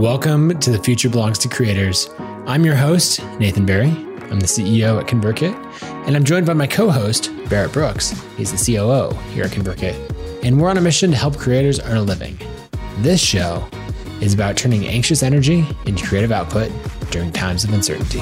Welcome to The Future Belongs to Creators. I'm your host, Nathan Barry. I'm the CEO at ConvertKit, and I'm joined by my co host, Barrett Brooks. He's the COO here at ConvertKit. And we're on a mission to help creators earn a living. This show is about turning anxious energy into creative output during times of uncertainty.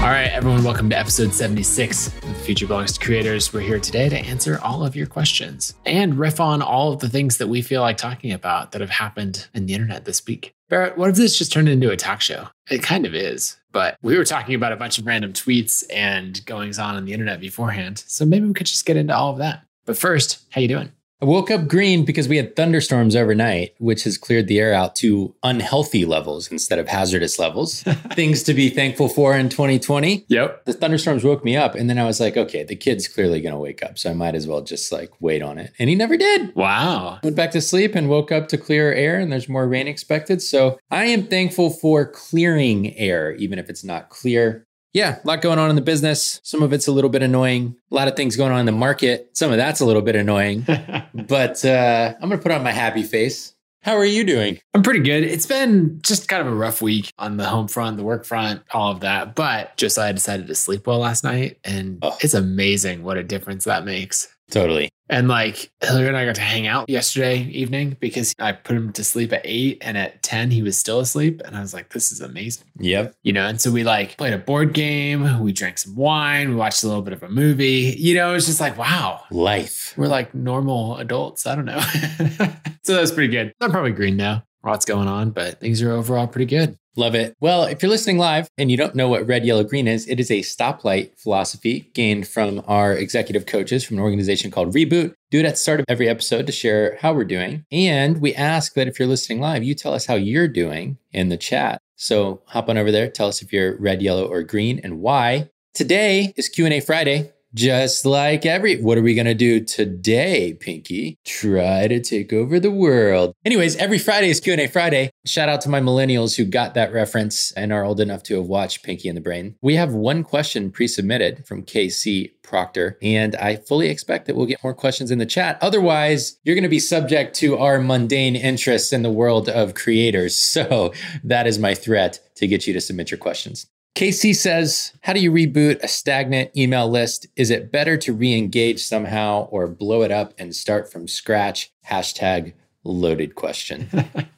All right, everyone, welcome to episode 76 of The Future Belongs to Creators. We're here today to answer all of your questions and riff on all of the things that we feel like talking about that have happened in the internet this week. Barrett, what if this just turned into a talk show? It kind of is, but we were talking about a bunch of random tweets and goings on on the internet beforehand. So maybe we could just get into all of that. But first, how you doing? I woke up green because we had thunderstorms overnight, which has cleared the air out to unhealthy levels instead of hazardous levels. Things to be thankful for in 2020. Yep. The thunderstorms woke me up, and then I was like, okay, the kid's clearly going to wake up, so I might as well just like wait on it. And he never did. Wow. Went back to sleep and woke up to clearer air, and there's more rain expected. So I am thankful for clearing air, even if it's not clear yeah, a lot going on in the business. Some of it's a little bit annoying. A lot of things going on in the market. Some of that's a little bit annoying. but uh, I'm going to put on my happy face. How are you doing? I'm pretty good. It's been just kind of a rough week on the home front, the work front, all of that. But just I decided to sleep well last night, and oh. it's amazing what a difference that makes. Totally. And like Hillary and I got to hang out yesterday evening because I put him to sleep at eight and at 10 he was still asleep. And I was like, this is amazing. Yep. You know, and so we like played a board game, we drank some wine, we watched a little bit of a movie. You know, it's just like, wow. Life. We're like normal adults. I don't know. so that's pretty good. I'm probably green now. Lots going on, but things are overall pretty good. Love it. Well, if you're listening live and you don't know what red, yellow, green is, it is a stoplight philosophy gained from our executive coaches from an organization called Reboot. Do it at the start of every episode to share how we're doing. And we ask that if you're listening live, you tell us how you're doing in the chat. So hop on over there, tell us if you're red, yellow, or green and why. Today is Q&A Friday just like every what are we going to do today pinky? Try to take over the world. Anyways every friday is q&a friday. Shout out to my millennials who got that reference and are old enough to have watched pinky and the brain. We have one question pre-submitted from kc proctor and i fully expect that we'll get more questions in the chat. Otherwise you're going to be subject to our mundane interests in the world of creators. So that is my threat to get you to submit your questions KC says, How do you reboot a stagnant email list? Is it better to re engage somehow or blow it up and start from scratch? Hashtag loaded question.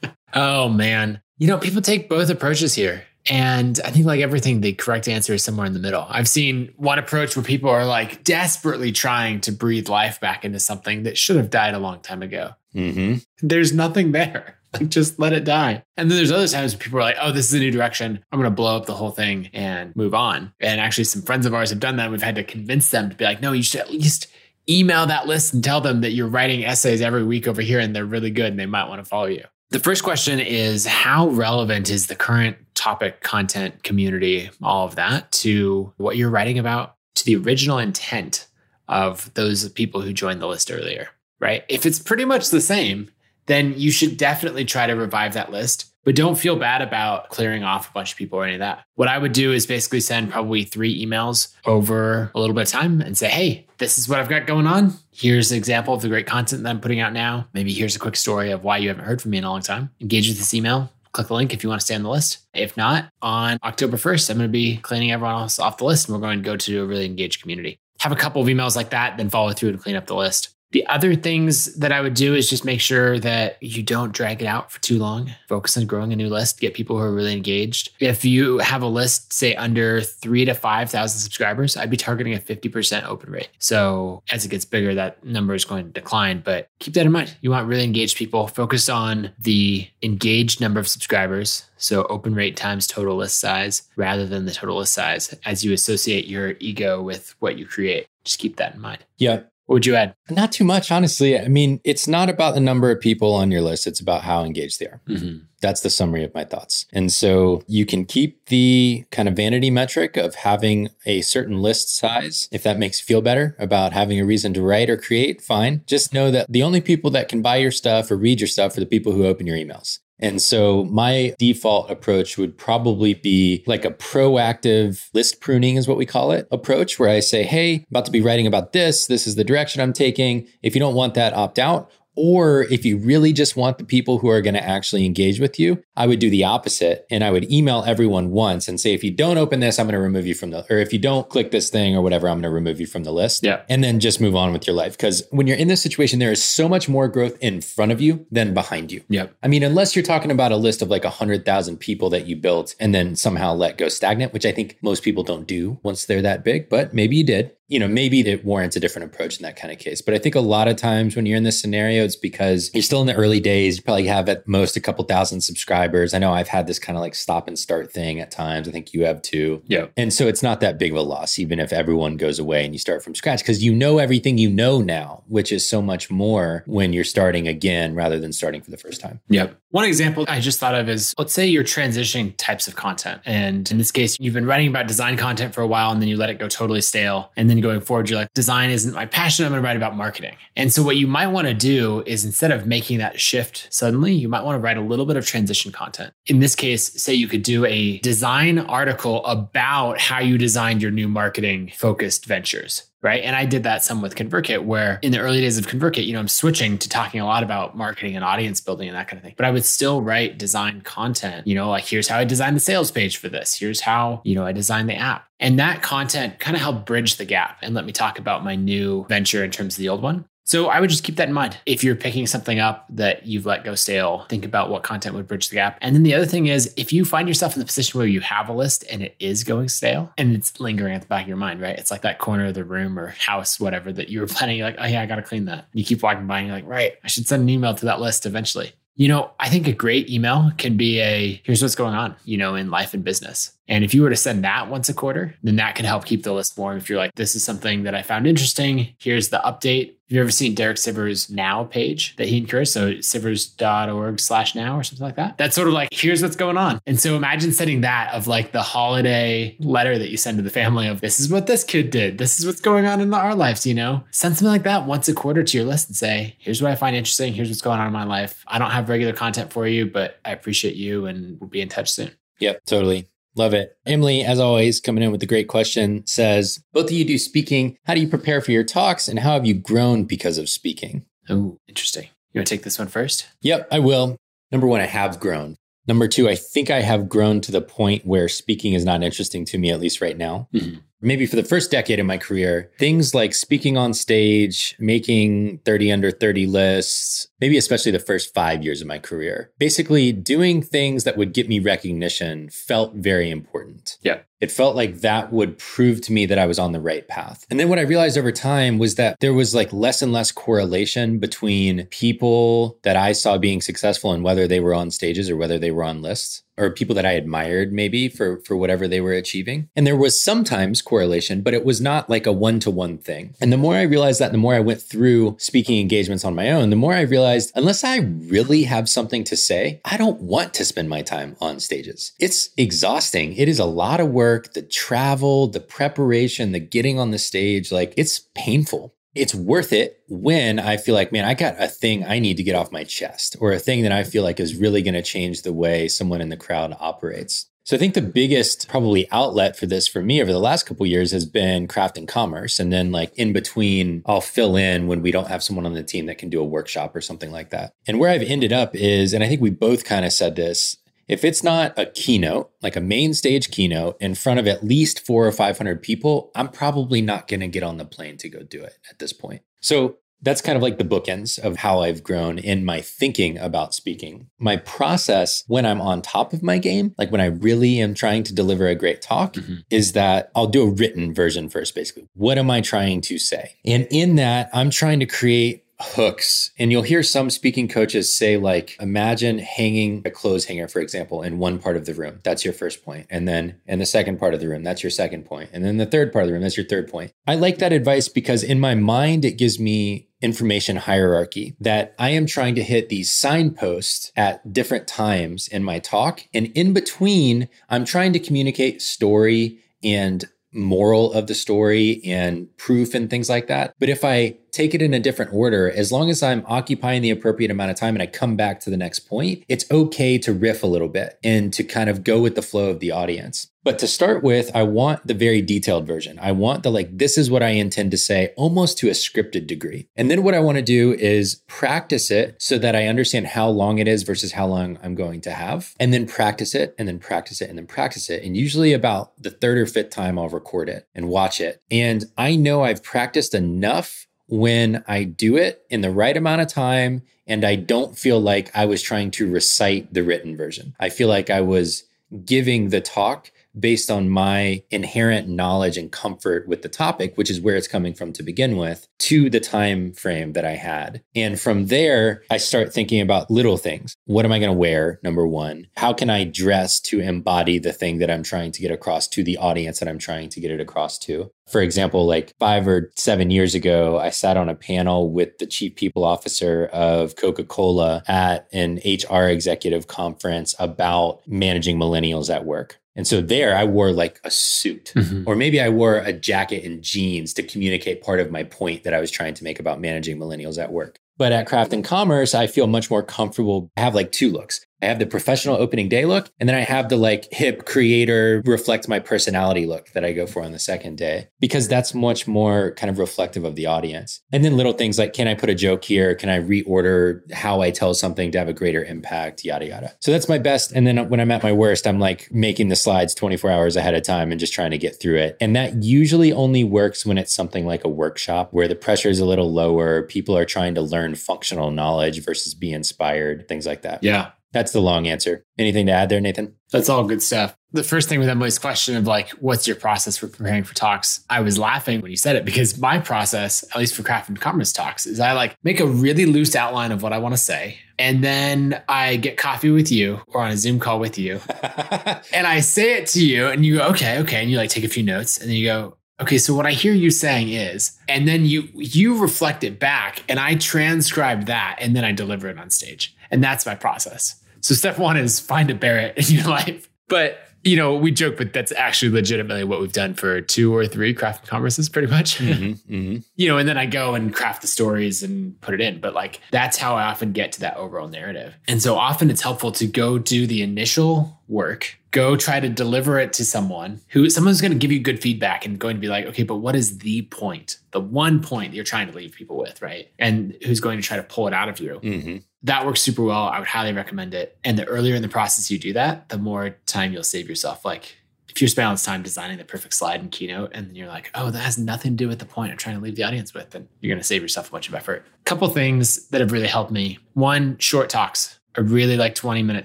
oh, man. You know, people take both approaches here. And I think, like everything, the correct answer is somewhere in the middle. I've seen one approach where people are like desperately trying to breathe life back into something that should have died a long time ago. Mm-hmm. There's nothing there. Just let it die. And then there's other times when people are like, oh, this is a new direction. I'm going to blow up the whole thing and move on. And actually, some friends of ours have done that. We've had to convince them to be like, no, you should at least email that list and tell them that you're writing essays every week over here and they're really good and they might want to follow you. The first question is How relevant is the current topic, content, community, all of that to what you're writing about, to the original intent of those people who joined the list earlier? Right? If it's pretty much the same, then you should definitely try to revive that list. But don't feel bad about clearing off a bunch of people or any of that. What I would do is basically send probably three emails over a little bit of time and say, hey, this is what I've got going on. Here's an example of the great content that I'm putting out now. Maybe here's a quick story of why you haven't heard from me in a long time. Engage with this email. Click the link if you want to stay on the list. If not, on October 1st, I'm going to be cleaning everyone else off the list and we're going to go to a really engaged community. Have a couple of emails like that, then follow through and clean up the list. The other things that I would do is just make sure that you don't drag it out for too long. Focus on growing a new list, get people who are really engaged. If you have a list, say under three to 5,000 subscribers, I'd be targeting a 50% open rate. So as it gets bigger, that number is going to decline, but keep that in mind. You want really engaged people. Focus on the engaged number of subscribers. So open rate times total list size rather than the total list size as you associate your ego with what you create. Just keep that in mind. Yeah. What would you add? Not too much, honestly. I mean, it's not about the number of people on your list, it's about how engaged they are. Mm-hmm. That's the summary of my thoughts. And so you can keep the kind of vanity metric of having a certain list size. If that makes you feel better about having a reason to write or create, fine. Just know that the only people that can buy your stuff or read your stuff are the people who open your emails. And so my default approach would probably be like a proactive list pruning is what we call it approach where I say, "Hey, about to be writing about this. This is the direction I'm taking. If you don't want that, opt out." Or if you really just want the people who are going to actually engage with you, I would do the opposite and I would email everyone once and say, if you don't open this, I'm going to remove you from the, or if you don't click this thing or whatever, I'm going to remove you from the list. Yeah. And then just move on with your life. Because when you're in this situation, there is so much more growth in front of you than behind you. Yep. I mean, unless you're talking about a list of like a 100,000 people that you built and then somehow let go stagnant, which I think most people don't do once they're that big, but maybe you did you know, maybe it warrants a different approach in that kind of case. But I think a lot of times when you're in this scenario, it's because you're still in the early days. You probably have at most a couple thousand subscribers. I know I've had this kind of like stop and start thing at times. I think you have too. Yeah. And so it's not that big of a loss, even if everyone goes away and you start from scratch, because you know everything you know now, which is so much more when you're starting again rather than starting for the first time. Yep. One example I just thought of is let's say you're transitioning types of content. And in this case, you've been writing about design content for a while and then you let it go totally stale. And then going forward, you're like, design isn't my passion. I'm going to write about marketing. And so what you might want to do is instead of making that shift suddenly, you might want to write a little bit of transition content. In this case, say you could do a design article about how you designed your new marketing focused ventures right? And I did that some with ConvertKit, where in the early days of ConvertKit, you know, I'm switching to talking a lot about marketing and audience building and that kind of thing. But I would still write design content, you know, like here's how I designed the sales page for this. Here's how, you know, I designed the app. And that content kind of helped bridge the gap and let me talk about my new venture in terms of the old one. So I would just keep that in mind. If you're picking something up that you've let go stale, think about what content would bridge the gap. And then the other thing is if you find yourself in the position where you have a list and it is going stale and it's lingering at the back of your mind, right? It's like that corner of the room or house, whatever that you were planning. You're like, oh yeah, I got to clean that. You keep walking by and you're like, right, I should send an email to that list eventually. You know, I think a great email can be a here's what's going on, you know, in life and business. And if you were to send that once a quarter, then that can help keep the list warm. If you're like, this is something that I found interesting, here's the update. Have you ever seen Derek Sivers' now page that he encouraged? So sivers.org slash now or something like that. That's sort of like, here's what's going on. And so imagine sending that of like the holiday letter that you send to the family of this is what this kid did. This is what's going on in our lives, you know? Send something like that once a quarter to your list and say, here's what I find interesting. Here's what's going on in my life. I don't have regular content for you, but I appreciate you and we'll be in touch soon. Yep, totally. Love it. Emily, as always, coming in with a great question says, both of you do speaking. How do you prepare for your talks and how have you grown because of speaking? Oh, interesting. You want to take this one first? Yep, I will. Number one, I have grown. Number two, I think I have grown to the point where speaking is not interesting to me, at least right now. Mm-hmm maybe for the first decade of my career, things like speaking on stage, making 30 under 30 lists, maybe especially the first five years of my career, basically doing things that would get me recognition felt very important. Yeah. It felt like that would prove to me that I was on the right path. And then what I realized over time was that there was like less and less correlation between people that I saw being successful and whether they were on stages or whether they were on lists or people that I admired maybe for for whatever they were achieving. And there was sometimes correlation, but it was not like a one-to-one thing. And the more I realized that, the more I went through speaking engagements on my own, the more I realized unless I really have something to say, I don't want to spend my time on stages. It's exhausting. It is a lot of work, the travel, the preparation, the getting on the stage, like it's painful it's worth it when I feel like, man, I got a thing I need to get off my chest or a thing that I feel like is really going to change the way someone in the crowd operates. So I think the biggest probably outlet for this for me over the last couple years has been craft and commerce. And then like in between, I'll fill in when we don't have someone on the team that can do a workshop or something like that. And where I've ended up is, and I think we both kind of said this, if it's not a keynote, like a main stage keynote in front of at least four or 500 people, I'm probably not going to get on the plane to go do it at this point. So that's kind of like the bookends of how I've grown in my thinking about speaking. My process when I'm on top of my game, like when I really am trying to deliver a great talk, mm-hmm. is that I'll do a written version first, basically. What am I trying to say? And in that, I'm trying to create hooks. And you'll hear some speaking coaches say, like, imagine hanging a clothes hanger, for example, in one part of the room. That's your first point. And then in the second part of the room, that's your second point. And then the third part of the room, that's your third point. I like that advice because in my mind, it gives me information hierarchy that I am trying to hit these signposts at different times in my talk. And in between, I'm trying to communicate story and moral of the story and proof and things like that. But if I take it in a different order, as long as I'm occupying the appropriate amount of time and I come back to the next point, it's okay to riff a little bit and to kind of go with the flow of the audience. But to start with, I want the very detailed version. I want the like, this is what I intend to say almost to a scripted degree. And then what I want to do is practice it so that I understand how long it is versus how long I'm going to have. And then practice it and then practice it and then practice it. And usually about the third or fifth time, I'll record it and watch it. And I know I've practiced enough when I do it in the right amount of time and I don't feel like I was trying to recite the written version. I feel like I was giving the talk based on my inherent knowledge and comfort with the topic which is where it's coming from to begin with to the time frame that i had. And from there i start thinking about little things. What am i going to wear number one? How can i dress to embody the thing that i'm trying to get across to the audience that i'm trying to get it across to? For example, like five or seven years ago, I sat on a panel with the chief people officer of Coca Cola at an HR executive conference about managing millennials at work. And so there I wore like a suit, mm-hmm. or maybe I wore a jacket and jeans to communicate part of my point that I was trying to make about managing millennials at work. But at Craft and Commerce, I feel much more comfortable. I have like two looks. I have the professional opening day look, and then I have the like hip creator reflect my personality look that I go for on the second day because that's much more kind of reflective of the audience. And then little things like can I put a joke here? Can I reorder how I tell something to have a greater impact? Yada, yada. So that's my best. And then when I'm at my worst, I'm like making the slides 24 hours ahead of time and just trying to get through it. And that usually only works when it's something like a workshop where the pressure is a little lower. People are trying to learn functional knowledge versus be inspired, things like that. Yeah. That's the long answer. Anything to add there, Nathan? That's all good stuff. The first thing with Emily's question of like, what's your process for preparing for talks? I was laughing when you said it because my process, at least for craft and commerce talks, is I like make a really loose outline of what I want to say. And then I get coffee with you or on a Zoom call with you. and I say it to you and you go, okay, okay. And you like take a few notes and then you go, okay so what i hear you saying is and then you you reflect it back and i transcribe that and then i deliver it on stage and that's my process so step one is find a Barrett in your life. But you know, we joke, but that's actually legitimately what we've done for two or three craft conferences, pretty much. Mm-hmm, mm-hmm. You know, and then I go and craft the stories and put it in. But like that's how I often get to that overall narrative. And so often it's helpful to go do the initial work, go try to deliver it to someone who someone's going to give you good feedback and going to be like, okay, but what is the point? The one point you're trying to leave people with, right? And who's going to try to pull it out of you. Mm-hmm that works super well. I would highly recommend it. And the earlier in the process you do that, the more time you'll save yourself. Like if you're spending all this time designing the perfect slide and keynote, and then you're like, oh, that has nothing to do with the point I'm trying to leave the audience with, then you're going to save yourself a bunch of effort. A couple things that have really helped me. One, short talks. I really like 20 minute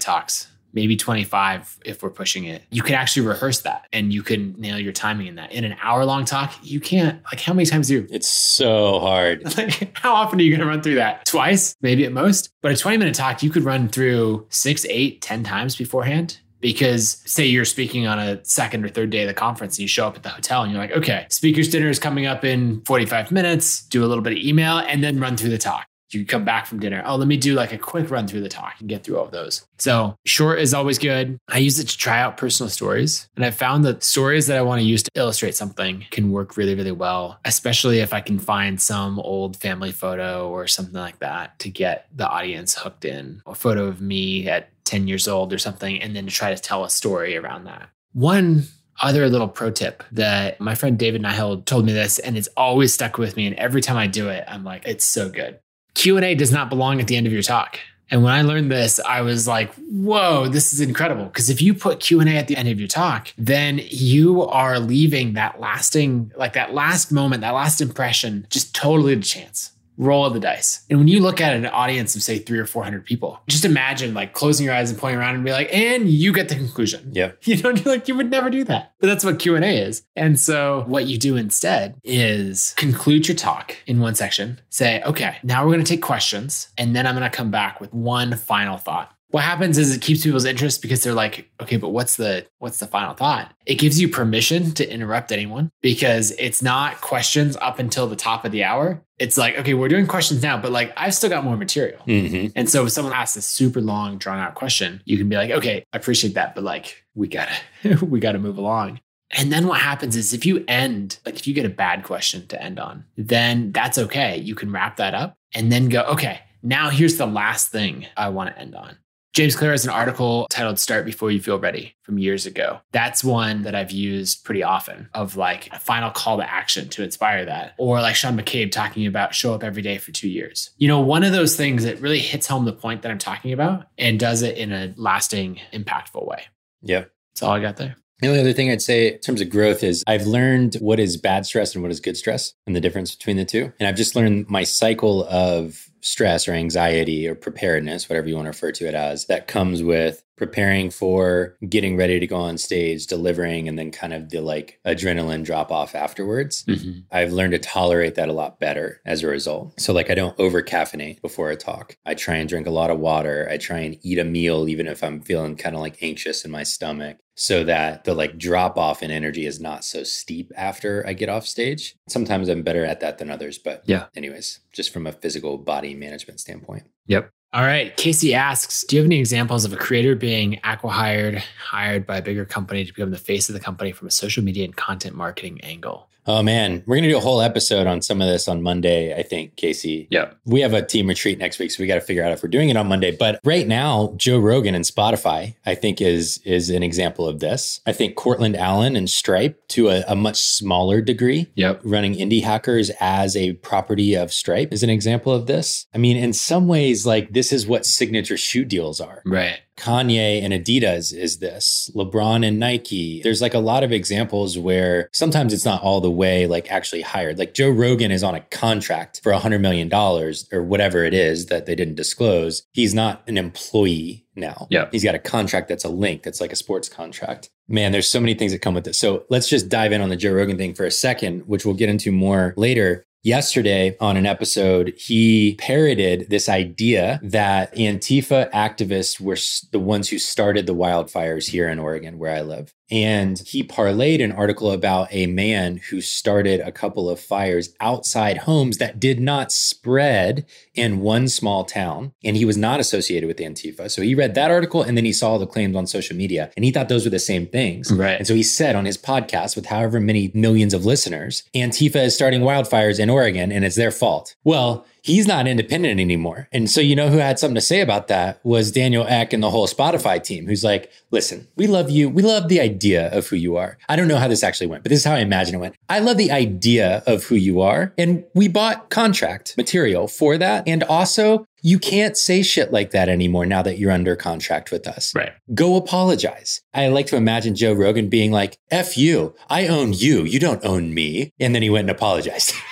talks maybe 25 if we're pushing it. You can actually rehearse that and you can nail your timing in that. In an hour long talk, you can't, like, how many times do you? It's so hard. Like, how often are you going to run through that? Twice, maybe at most. But a 20 minute talk, you could run through six, eight, ten times beforehand. Because say you're speaking on a second or third day of the conference and you show up at the hotel and you're like, okay, speaker's dinner is coming up in 45 minutes, do a little bit of email and then run through the talk you come back from dinner. Oh, let me do like a quick run through the talk and get through all of those. So short is always good. I use it to try out personal stories. And I found that stories that I want to use to illustrate something can work really, really well, especially if I can find some old family photo or something like that to get the audience hooked in. A photo of me at 10 years old or something, and then to try to tell a story around that. One other little pro tip that my friend David Nihill told me this, and it's always stuck with me. And every time I do it, I'm like, it's so good. Q&A does not belong at the end of your talk. And when I learned this, I was like, whoa, this is incredible. Because if you put Q&A at the end of your talk, then you are leaving that lasting, like that last moment, that last impression, just totally to chance roll of the dice. And when you look at an audience of say three or 400 people, just imagine like closing your eyes and pointing around and be like, and you get the conclusion. Yeah. You know, you're like, you would never do that. But that's what Q&A is. And so what you do instead is conclude your talk in one section, say, okay, now we're going to take questions. And then I'm going to come back with one final thought what happens is it keeps people's interest because they're like okay but what's the what's the final thought it gives you permission to interrupt anyone because it's not questions up until the top of the hour it's like okay we're doing questions now but like i've still got more material mm-hmm. and so if someone asks a super long drawn out question you can be like okay i appreciate that but like we gotta we gotta move along and then what happens is if you end, like if you get a bad question to end on, then that's okay. You can wrap that up and then go, okay, now here's the last thing I want to end on. James Clear has an article titled Start Before You Feel Ready from years ago. That's one that I've used pretty often of like a final call to action to inspire that. Or like Sean McCabe talking about show up every day for two years. You know, one of those things that really hits home the point that I'm talking about and does it in a lasting, impactful way. Yeah. That's all I got there. The only other thing I'd say in terms of growth is I've learned what is bad stress and what is good stress and the difference between the two. And I've just learned my cycle of stress or anxiety or preparedness, whatever you want to refer to it as, that comes with preparing for getting ready to go on stage, delivering, and then kind of the like adrenaline drop off afterwards. Mm-hmm. I've learned to tolerate that a lot better as a result. So, like, I don't over caffeinate before a talk. I try and drink a lot of water. I try and eat a meal, even if I'm feeling kind of like anxious in my stomach so that the like drop off in energy is not so steep after I get off stage. Sometimes I'm better at that than others, but yeah. Anyways, just from a physical body management standpoint. Yep. All right. Casey asks Do you have any examples of a creator being acqui-hired, hired by a bigger company to become the face of the company from a social media and content marketing angle? Oh man, we're gonna do a whole episode on some of this on Monday, I think, Casey. Yeah. We have a team retreat next week, so we got to figure out if we're doing it on Monday. But right now, Joe Rogan and Spotify, I think, is is an example of this. I think Courtland Allen and Stripe to a, a much smaller degree. Yep. Running indie hackers as a property of Stripe is an example of this. I mean, in some ways, like this is what signature shoe deals are. Right. Kanye and Adidas is this, LeBron and Nike. There's like a lot of examples where sometimes it's not all the way like actually hired. Like Joe Rogan is on a contract for a $100 million or whatever it is that they didn't disclose. He's not an employee now. Yeah. He's got a contract that's a link, that's like a sports contract. Man, there's so many things that come with this. So let's just dive in on the Joe Rogan thing for a second, which we'll get into more later yesterday on an episode, he parroted this idea that Antifa activists were the ones who started the wildfires here in Oregon, where I live. And he parlayed an article about a man who started a couple of fires outside homes that did not spread in one small town. And he was not associated with Antifa. So he read that article and then he saw the claims on social media and he thought those were the same things. Right. And so he said on his podcast with however many millions of listeners, Antifa is starting wildfires in Oregon and it's their fault. Well, he's not independent anymore. And so, you know, who had something to say about that was Daniel Ek and the whole Spotify team, who's like, listen, we love you. We love the idea of who you are. I don't know how this actually went, but this is how I imagine it went. I love the idea of who you are. And we bought contract material for that. And also, you can't say shit like that anymore now that you're under contract with us. Right. Go apologize. I like to imagine Joe Rogan being like, F you. I own you. You don't own me. And then he went and apologized.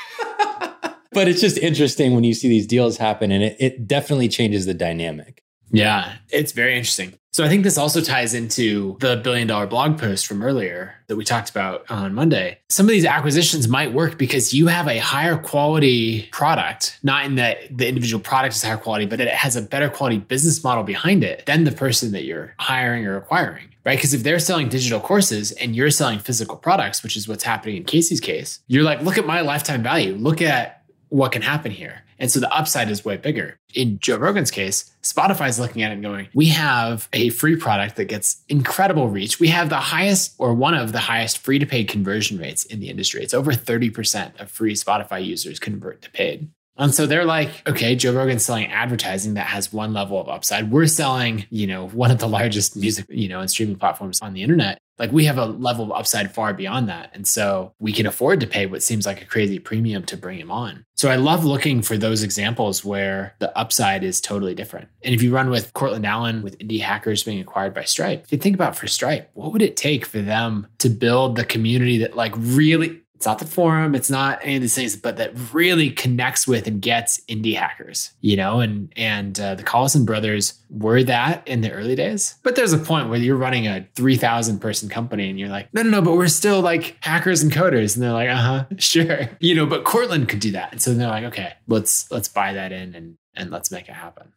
but it's just interesting when you see these deals happen and it, it definitely changes the dynamic. Yeah, it's very interesting. So I think this also ties into the billion dollar blog post from earlier that we talked about on Monday. Some of these acquisitions might work because you have a higher quality product, not in that the individual product is higher quality, but that it has a better quality business model behind it than the person that you're hiring or acquiring right? Because if they're selling digital courses and you're selling physical products, which is what's happening in Casey's case, you're like, look at my lifetime value. Look at what can happen here. And so the upside is way bigger. In Joe Rogan's case, Spotify's looking at it and going, we have a free product that gets incredible reach. We have the highest or one of the highest free to paid conversion rates in the industry. It's over 30% of free Spotify users convert to paid. And so they're like, okay, Joe Rogan's selling advertising that has one level of upside. We're selling, you know, one of the largest music, you know, and streaming platforms on the internet. Like we have a level of upside far beyond that. And so we can afford to pay what seems like a crazy premium to bring him on. So I love looking for those examples where the upside is totally different. And if you run with Courtland Allen with indie hackers being acquired by Stripe, if you think about for Stripe, what would it take for them to build the community that like really it's not the forum, it's not any of these things, but that really connects with and gets indie hackers, you know, and and uh, the Collison brothers were that in the early days. But there's a point where you're running a 3,000 person company and you're like, no, no, no, but we're still like hackers and coders, and they're like, uh huh, sure, you know. But Courtland could do that, and so they're like, okay, let's let's buy that in and and let's make it happen.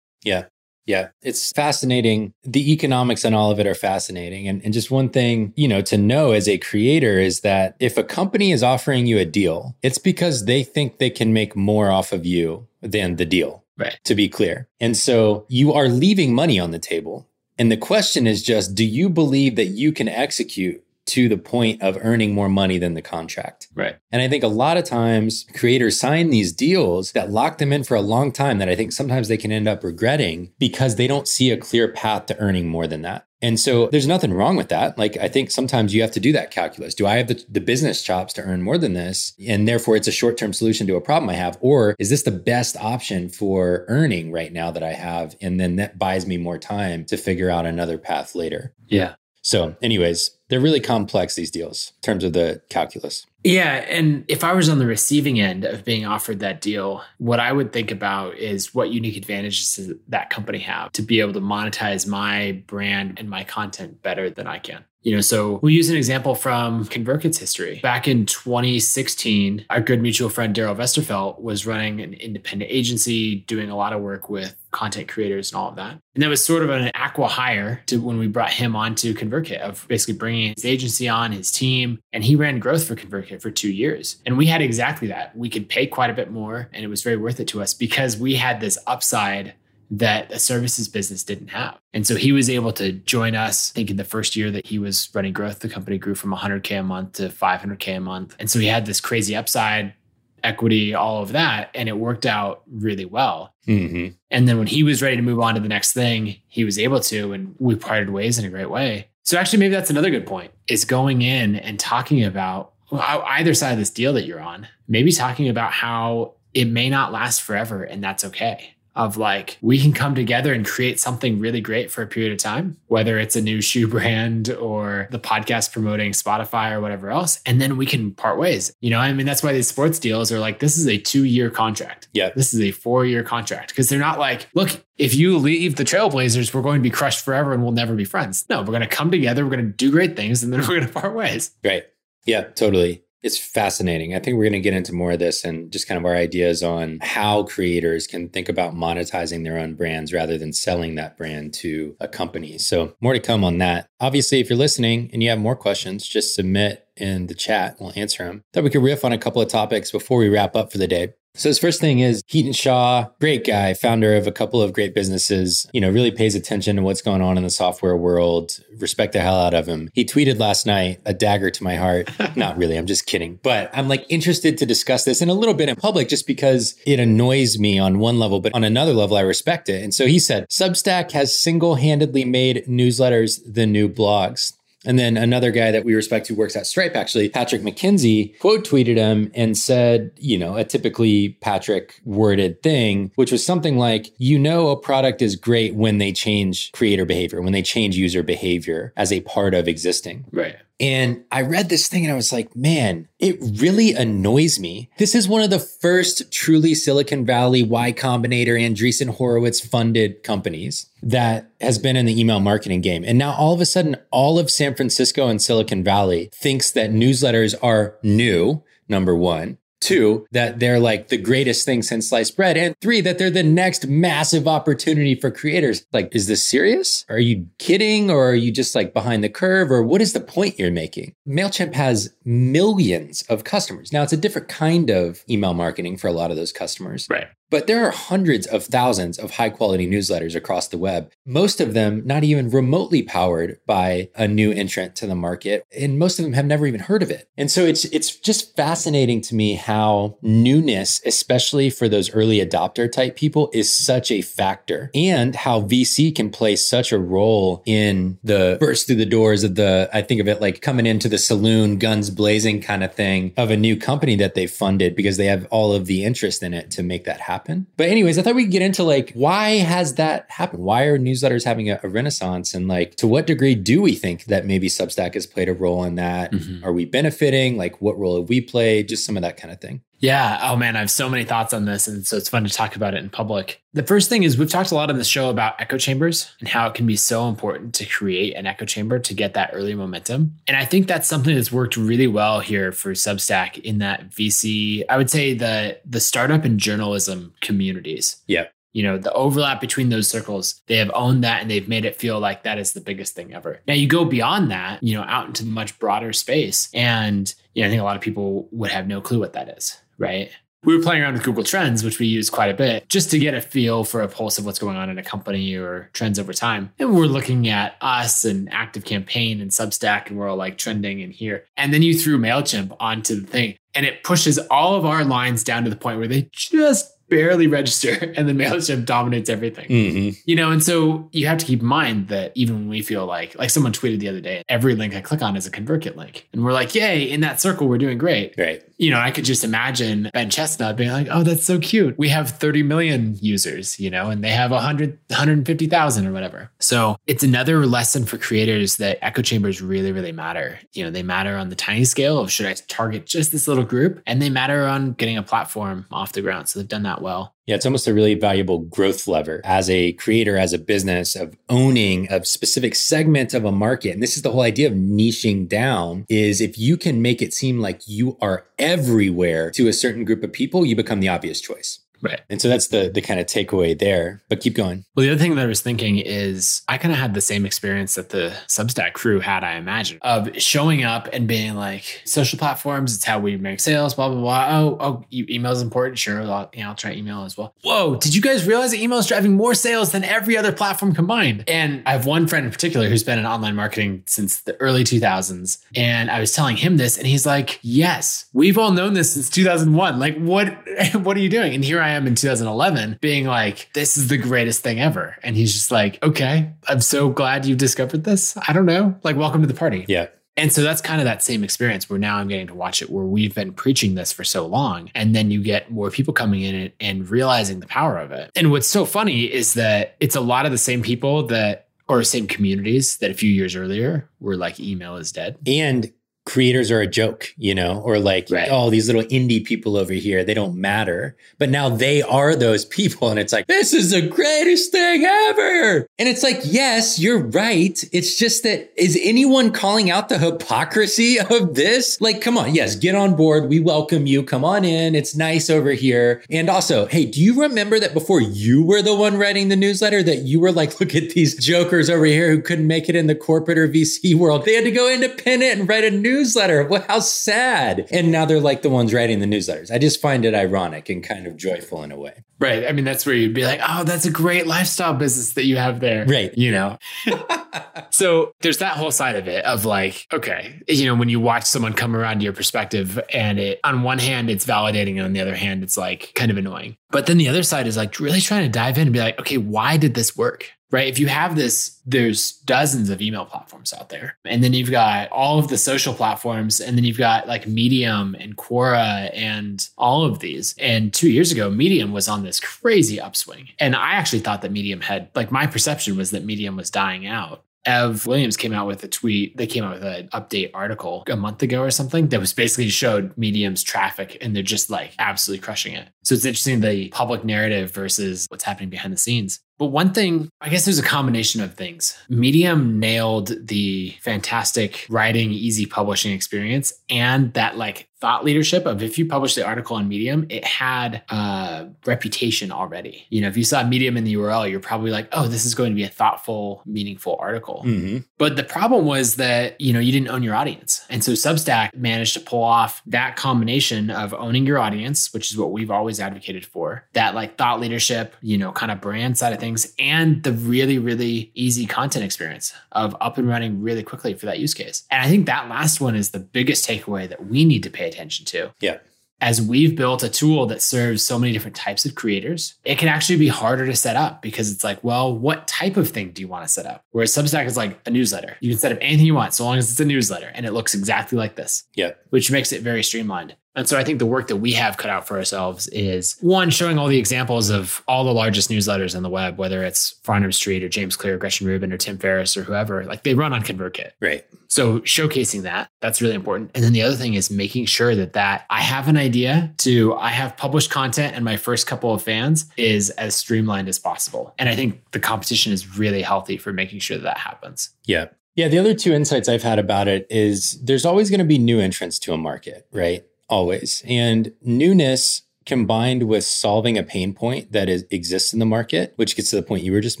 Yeah. Yeah, it's fascinating. The economics and all of it are fascinating. And, and just one thing, you know, to know as a creator is that if a company is offering you a deal, it's because they think they can make more off of you than the deal. Right. To be clear. And so you are leaving money on the table. And the question is just do you believe that you can execute to the point of earning more money than the contract. Right. And I think a lot of times creators sign these deals that lock them in for a long time that I think sometimes they can end up regretting because they don't see a clear path to earning more than that. And so there's nothing wrong with that. Like I think sometimes you have to do that calculus. Do I have the, the business chops to earn more than this? And therefore it's a short-term solution to a problem I have. Or is this the best option for earning right now that I have? And then that buys me more time to figure out another path later. Yeah. So, anyways, they're really complex, these deals, in terms of the calculus. Yeah. And if I was on the receiving end of being offered that deal, what I would think about is what unique advantages does that company have to be able to monetize my brand and my content better than I can. You know, so we'll use an example from ConvertKit's history. Back in 2016, our good mutual friend Daryl Vesterfelt was running an independent agency, doing a lot of work with content creators and all of that. And that was sort of an acqui-hire to when we brought him on to ConvertKit of basically bringing his agency on, his team, and he ran growth for ConvertKit for two years. And we had exactly that. We could pay quite a bit more and it was very worth it to us because we had this upside that a services business didn't have. And so he was able to join us. I think in the first year that he was running growth, the company grew from 100K a month to 500K a month. And so he had this crazy upside, equity, all of that. And it worked out really well. Mm-hmm. And then when he was ready to move on to the next thing, he was able to, and we parted ways in a great way. So actually, maybe that's another good point is going in and talking about either side of this deal that you're on, maybe talking about how it may not last forever and that's okay of like we can come together and create something really great for a period of time, whether it's a new shoe brand or the podcast promoting Spotify or whatever else, and then we can part ways. You know, I mean that's why these sports deals are like this is a 2-year contract. Yeah. This is a 4-year contract because they're not like, look, if you leave the Trailblazers, we're going to be crushed forever and we'll never be friends. No, we're going to come together, we're going to do great things and then we're going to part ways. Right. Yeah, totally. It's fascinating. I think we're going to get into more of this and just kind of our ideas on how creators can think about monetizing their own brands rather than selling that brand to a company. So, more to come on that. Obviously, if you're listening and you have more questions, just submit in the chat. We'll answer them. Thought we could riff on a couple of topics before we wrap up for the day. So his first thing is Hiten Shah, great guy, founder of a couple of great businesses, you know, really pays attention to what's going on in the software world. Respect the hell out of him. He tweeted last night, a dagger to my heart. Not really, I'm just kidding. But I'm like interested to discuss this in a little bit in public just because it annoys me on one level, but on another level, I respect it. And so he said, Substack has single handedly made newsletters the new blogs. And then another guy that we respect who works at Stripe, actually, Patrick McKenzie, quote tweeted him and said, you know, a typically Patrick worded thing, which was something like, you know, a product is great when they change creator behavior, when they change user behavior as a part of existing. Right. And I read this thing and I was like, man, it really annoys me. This is one of the first truly Silicon Valley Y Combinator, Andreessen Horowitz funded companies that has been in the email marketing game. And now all of a sudden, all of San Francisco and Silicon Valley thinks that newsletters are new, number one. Two, that they're like the greatest thing since sliced bread. And three, that they're the next massive opportunity for creators. Like, is this serious? Are you kidding? Or are you just like behind the curve? Or what is the point you're making? MailChimp has millions of customers. Now, it's a different kind of email marketing for a lot of those customers. Right. But there are hundreds of thousands of high quality newsletters across the web, most of them not even remotely powered by a new entrant to the market. And most of them have never even heard of it. And so it's, it's just fascinating to me how newness, especially for those early adopter type people, is such a factor and how VC can play such a role in the burst through the doors of the, I think of it like coming into the saloon, guns blazing kind of thing of a new company that they've funded because they have all of the interest in it to make that happen happen. But anyways, I thought we could get into like why has that happened? Why are newsletters having a, a renaissance? And like to what degree do we think that maybe Substack has played a role in that? Mm-hmm. Are we benefiting? Like what role have we played? Just some of that kind of thing. Yeah. Oh man, I have so many thoughts on this. And so it's fun to talk about it in public. The first thing is we've talked a lot on the show about echo chambers and how it can be so important to create an echo chamber to get that early momentum. And I think that's something that's worked really well here for Substack in that VC, I would say the the startup and journalism communities. Yeah you know the overlap between those circles they have owned that and they've made it feel like that is the biggest thing ever now you go beyond that you know out into the much broader space and you know i think a lot of people would have no clue what that is right we were playing around with Google Trends, which we use quite a bit, just to get a feel for a pulse of what's going on in a company or trends over time. And we're looking at us and Active Campaign and Substack, and we're all like trending in here. And then you threw MailChimp onto the thing, and it pushes all of our lines down to the point where they just barely register and then MailChimp dominates everything. Mm-hmm. You know, and so you have to keep in mind that even when we feel like, like someone tweeted the other day, every link I click on is a ConvertKit link. And we're like, yay, in that circle, we're doing great. Right. You know, I could just imagine Ben Chestnut being like, oh, that's so cute. We have 30 million users, you know, and they have 100, 150,000 or whatever. So it's another lesson for creators that echo chambers really, really matter. You know, they matter on the tiny scale of should I target just this little group? And they matter on getting a platform off the ground. So they've done that well. Yeah, it's almost a really valuable growth lever as a creator, as a business of owning a specific segment of a market. And this is the whole idea of niching down is if you can make it seem like you are everywhere to a certain group of people, you become the obvious choice. Right. And so that's the the kind of takeaway there. But keep going. Well, the other thing that I was thinking is I kind of had the same experience that the Substack crew had, I imagine, of showing up and being like, social platforms, it's how we make sales, blah, blah, blah. Oh, oh, email is important. Sure. I'll, you know, I'll try email as well. Whoa, did you guys realize that email is driving more sales than every other platform combined? And I have one friend in particular who's been in online marketing since the early 2000s. And I was telling him this, and he's like, yes, we've all known this since 2001. Like, what, what are you doing? And here I am in 2011 being like, this is the greatest thing ever. And he's just like, okay, I'm so glad you discovered this. I don't know. Like, welcome to the party. Yeah. And so that's kind of that same experience where now I'm getting to watch it where we've been preaching this for so long. And then you get more people coming in and, and realizing the power of it. And what's so funny is that it's a lot of the same people that, or same communities that a few years earlier were like, email is dead. And creators are a joke, you know, or like, Right. oh, these little indie people over here, they don't matter. But now they are those people. And it's like, this is the greatest thing ever. And it's like, yes, you're right. It's just that is anyone calling out the hypocrisy of this? Like, come on. Yes, get on board. We welcome you. Come on in. It's nice over here. And also, hey, do you remember that before you were the one writing the newsletter that you were like, look at these jokers over here who couldn't make it in the corporate or VC world. They had to go independent and write a newsletter. Well, how sad. And now they're like the ones writing the newsletters. I just find it ironic and kind of joyful in a way. Right. I mean, that's where you'd be like, oh, that's a great lifestyle business that you have there. Right. You know? so there's that whole side of it of like, okay, you know, when you watch someone come around to your perspective and it, on one hand, it's validating. And on the other hand, it's like kind of annoying. But then the other side is like really trying to dive in and be like, okay, why did this work? Right. If you have this, there's dozens of email platforms out there. And then you've got all of the social platforms. And then you've got like Medium and Quora and all of these. And two years ago, Medium was on this crazy upswing. And I actually thought that Medium had, like, my perception was that Medium was dying out. Ev Williams came out with a tweet. They came out with an update article a month ago or something that was basically showed Medium's traffic and they're just like absolutely crushing it. So it's interesting the public narrative versus what's happening behind the scenes. But one thing, I guess there's a combination of things. Medium nailed the fantastic writing, easy publishing experience and that like thought leadership of if you publish the article on Medium, it had a reputation already. You know, if you saw Medium in the URL, you're probably like, oh, this is going to be a thoughtful, meaningful article. Mm-hmm. But the problem was that, you know, you didn't own your audience. And so Substack managed to pull off that combination of owning your audience, which is what we've always advocated for, that like thought leadership, you know, kind of brand side of things, and the really, really easy content experience of up and running really quickly for that use case. And I think that last one is the biggest takeaway that we need to pay attention to Yeah. as we've built a tool that serves so many different types of creators, it can actually be harder to set up because it's like, well, what type of thing do you want to set up? Whereas Substack is like a newsletter. You can set up anything you want so long as it's a newsletter and it looks exactly like this, Yeah. which makes it very streamlined. And so I think the work that we have cut out for ourselves is one, showing all the examples of all the largest newsletters on the web, whether it's Farnham Street or James Clear, or Gretchen Rubin, or Tim Ferriss or whoever, like they run on ConvertKit. Right. So showcasing that, that's really important. And then the other thing is making sure that that I have an idea to I have published content and my first couple of fans is as streamlined as possible. And I think the competition is really healthy for making sure that that happens. Yeah. Yeah. The other two insights I've had about it is there's always going to be new entrants to a market, right? Always. And newness combined with solving a pain point that is, exists in the market, which gets to the point you were just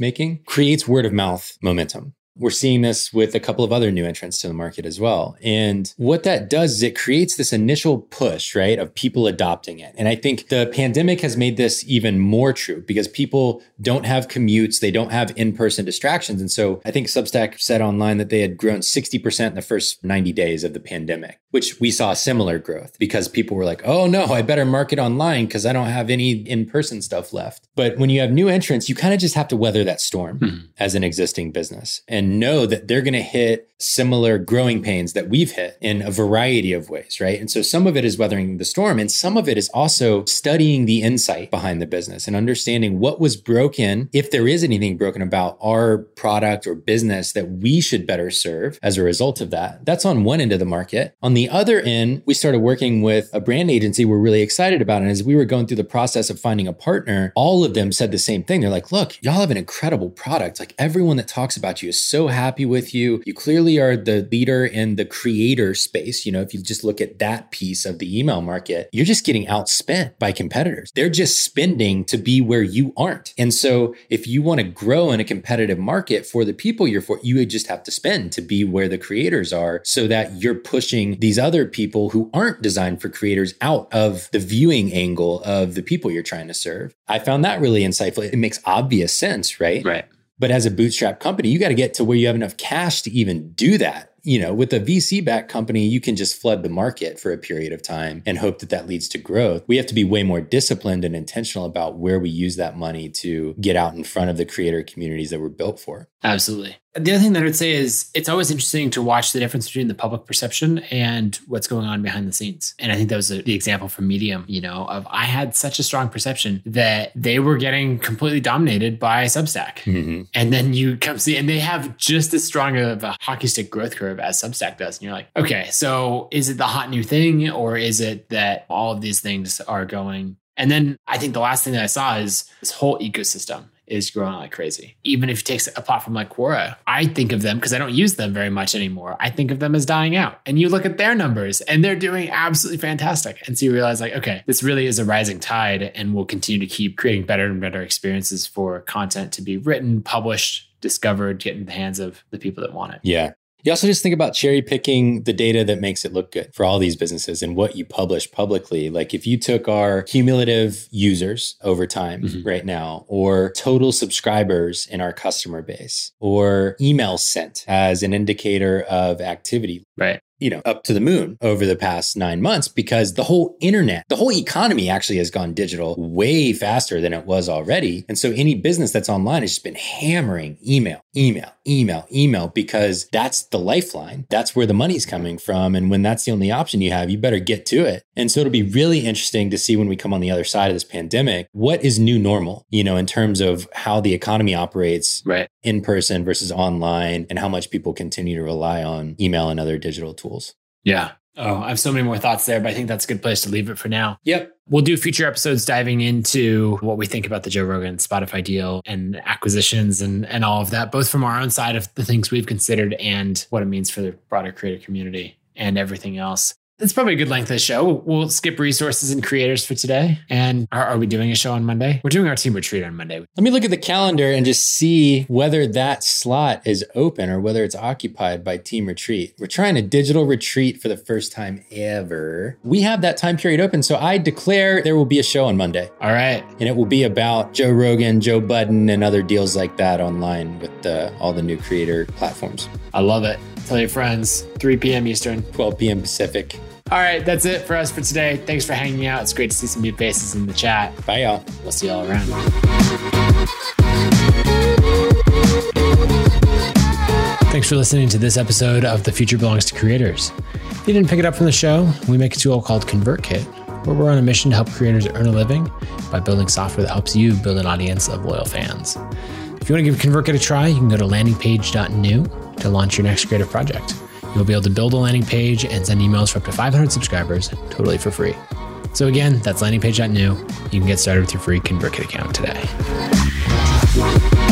making, creates word of mouth momentum. We're seeing this with a couple of other new entrants to the market as well. And what that does is it creates this initial push, right, of people adopting it. And I think the pandemic has made this even more true because people don't have commutes, they don't have in person distractions. And so I think Substack said online that they had grown 60% in the first 90 days of the pandemic, which we saw similar growth because people were like, oh no, I better market online because I don't have any in person stuff left. But when you have new entrants, you kind of just have to weather that storm mm-hmm. as an existing business and know that they're going to hit similar growing pains that we've hit in a variety of ways, right? And so some of it is weathering the storm, and some of it is also studying the insight behind the business and understanding what was broken, if there is anything broken about our product or business that we should better serve as a result of that. That's on one end of the market. On the other end, we started working with a brand agency we're really excited about. And as we were going through the process of finding a partner, all of them said the same thing. They're like, look, y'all have an incredible product. Like everyone that talks about you is so happy with you. You clearly are the leader in the creator space. You know, if you just look at that piece of the email market, you're just getting outspent by competitors. They're just spending to be where you aren't. And so if you want to grow in a competitive market for the people you're for, you would just have to spend to be where the creators are so that you're pushing these other people who aren't designed for creators out of the viewing angle of the people you're trying to serve. I found that really insightful. It makes obvious sense, right? Right. But as a bootstrap company, you got to get to where you have enough cash to even do that. You know, with a VC backed company, you can just flood the market for a period of time and hope that that leads to growth. We have to be way more disciplined and intentional about where we use that money to get out in front of the creator communities that we're built for. Absolutely. The other thing that I would say is it's always interesting to watch the difference between the public perception and what's going on behind the scenes. And I think that was the example from Medium, you know, of I had such a strong perception that they were getting completely dominated by Substack. Mm-hmm. And then you come see, and they have just as strong of a hockey stick growth curve as Substack does. And you're like, okay, so is it the hot new thing or is it that all of these things are going and then I think the last thing that I saw is this whole ecosystem is growing like crazy. Even if you take a platform like Quora, I think of them because I don't use them very much anymore. I think of them as dying out. And you look at their numbers and they're doing absolutely fantastic. And so you realize, like, okay, this really is a rising tide and we'll continue to keep creating better and better experiences for content to be written, published, discovered, get in the hands of the people that want it. Yeah. You also just think about cherry picking the data that makes it look good for all these businesses and what you publish publicly. Like if you took our cumulative users over time mm-hmm. right now, or total subscribers in our customer base, or emails sent as an indicator of activity. Right you know, up to the moon over the past nine months because the whole internet, the whole economy actually has gone digital way faster than it was already. And so any business that's online has just been hammering email, email, email, email, because that's the lifeline. That's where the money's coming from. And when that's the only option you have, you better get to it. And so it'll be really interesting to see when we come on the other side of this pandemic, what is new normal, you know, in terms of how the economy operates right. in person versus online and how much people continue to rely on email and other digital tools tools. Yeah. Oh, I have so many more thoughts there, but I think that's a good place to leave it for now. Yep. We'll do future episodes diving into what we think about the Joe Rogan Spotify deal and acquisitions and, and all of that, both from our own side of the things we've considered and what it means for the broader creator community and everything else. It's probably a good length of the show. We'll skip resources and creators for today. And are, are, we doing a show on Monday? We're doing our team retreat on Monday. Let me look at the calendar and just see whether that slot is open or whether it's occupied by team retreat. We're trying a digital retreat for the first time ever. We have that time period open. So I declare there will be a show on Monday. All right. And it will be about Joe Rogan, Joe Budden, and other deals like that online with the, all the new creator platforms. I love it. Tell your friends, 3 p.m. Eastern, 12 p.m. Pacific. All right, that's it for us for today. Thanks for hanging out. It's great to see some new faces in the chat. Bye, y'all. We'll see y'all around. Thanks for listening to this episode of The Future Belongs to Creators. If you didn't pick it up from the show, we make a tool called ConvertKit, where we're on a mission to help creators earn a living by building software that helps you build an audience of loyal fans. If you want to give ConvertKit a try, you can go to landingpage.new to launch your next creative project. You'll be able to build a landing page and send emails for up to 500 subscribers totally for free. So again, that's landingpage.new. You can get started with your free ConvertKit account today.